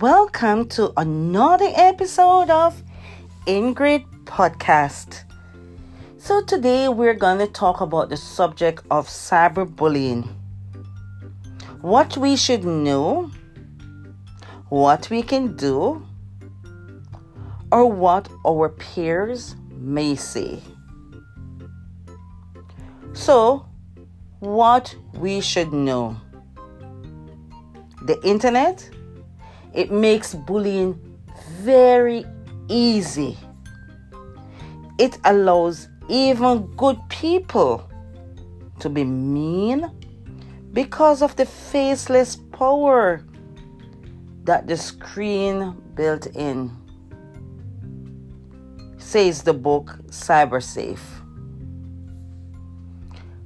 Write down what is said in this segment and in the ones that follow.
welcome to another episode of Ingrid Podcast. So, today we're going to talk about the subject of cyberbullying. What we should know, what we can do, or what our peers may say. So, what we should know the internet it makes bullying very easy. It allows even good people to be mean because of the faceless power that the screen built in, says the book Cyber Safe.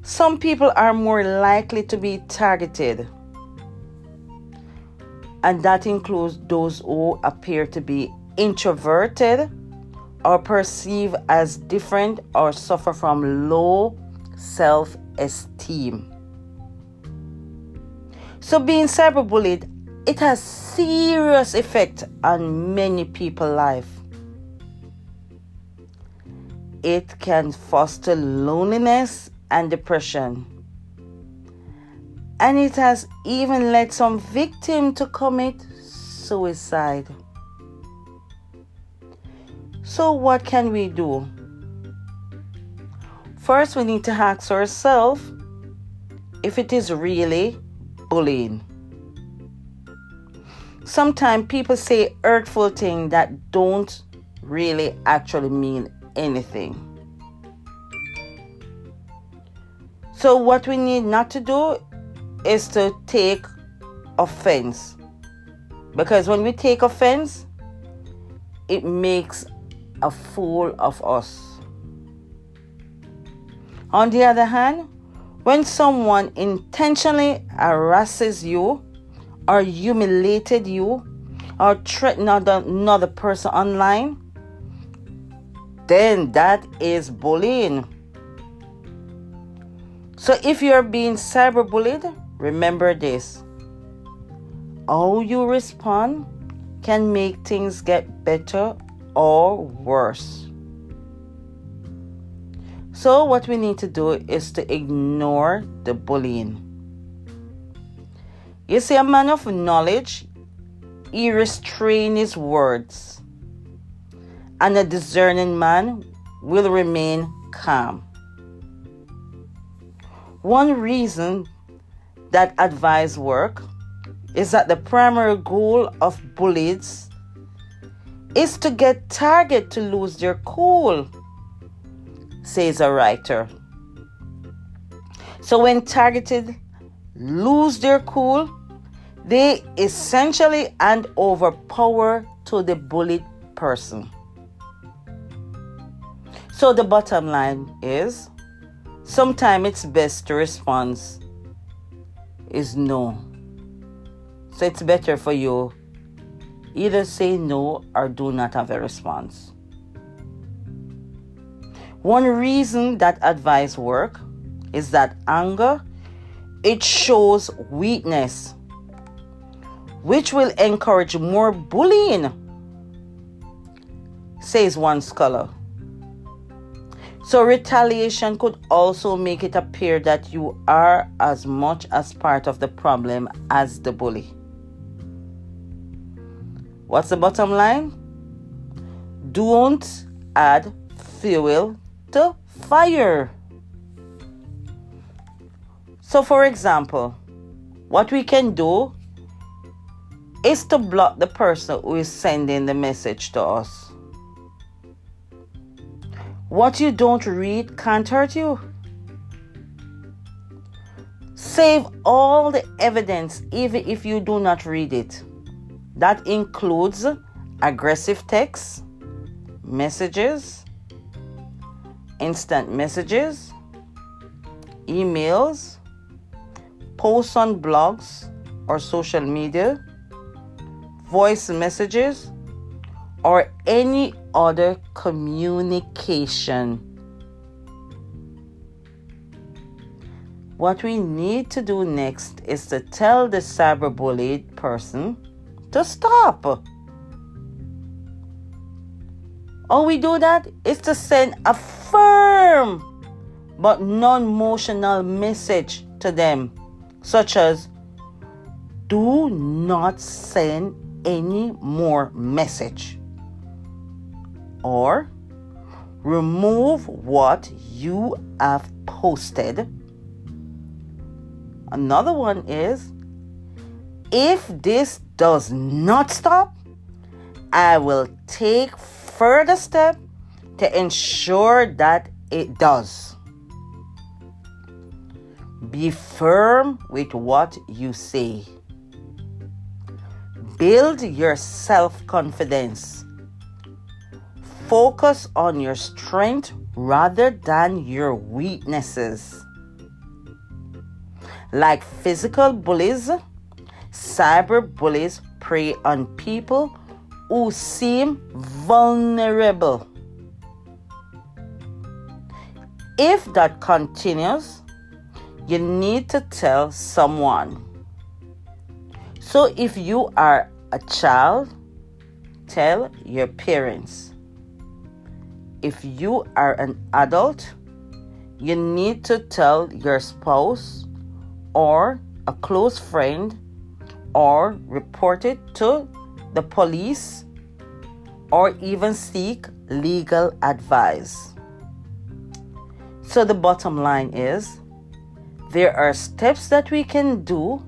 Some people are more likely to be targeted and that includes those who appear to be introverted or perceive as different or suffer from low self esteem. So being cyberbullied it has serious effect on many people's life. It can foster loneliness and depression and it has even led some victims to commit suicide. So what can we do? First, we need to ask ourselves if it is really bullying. Sometimes people say hurtful things that don't really actually mean anything. So, what we need not to do is to take offense. Because when we take offense, it makes a fool of us. On the other hand, when someone intentionally harasses you or humiliated you or threatened another person online, then that is bullying. So if you're being cyberbullied, Remember this how you respond can make things get better or worse. So, what we need to do is to ignore the bullying. You see, a man of knowledge, he restrains his words, and a discerning man will remain calm. One reason that advice work is that the primary goal of bullies is to get target to lose their cool, says a writer. So when targeted lose their cool, they essentially hand over power to the bullied person. So the bottom line is sometimes it's best to respond is no. So it's better for you either say no or do not have a response. One reason that advice work is that anger it shows weakness which will encourage more bullying says one scholar. So, retaliation could also make it appear that you are as much as part of the problem as the bully. What's the bottom line? Don't add fuel to fire. So, for example, what we can do is to block the person who is sending the message to us. What you don't read can't hurt you. Save all the evidence even if you do not read it. That includes aggressive texts, messages, instant messages, emails, posts on blogs or social media, voice messages, or any other communication. What we need to do next is to tell the cyberbullied person to stop. All we do that is to send a firm but non emotional message to them, such as do not send any more message or remove what you have posted. Another one is if this does not stop, I will take further step to ensure that it does. Be firm with what you say. Build your self confidence. Focus on your strength rather than your weaknesses. Like physical bullies, cyber bullies prey on people who seem vulnerable. If that continues, you need to tell someone. So if you are a child, tell your parents. If you are an adult, you need to tell your spouse or a close friend or report it to the police or even seek legal advice. So, the bottom line is there are steps that we can do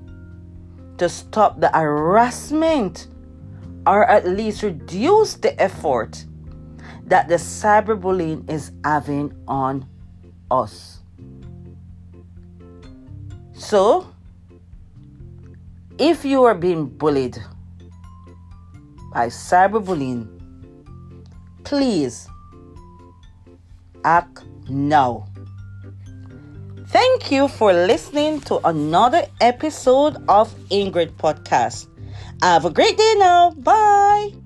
to stop the harassment or at least reduce the effort that the cyberbullying is having on us. So, if you are being bullied by cyberbullying, please act now. Thank you for listening to another episode of Ingrid Podcast. Have a great day now. Bye.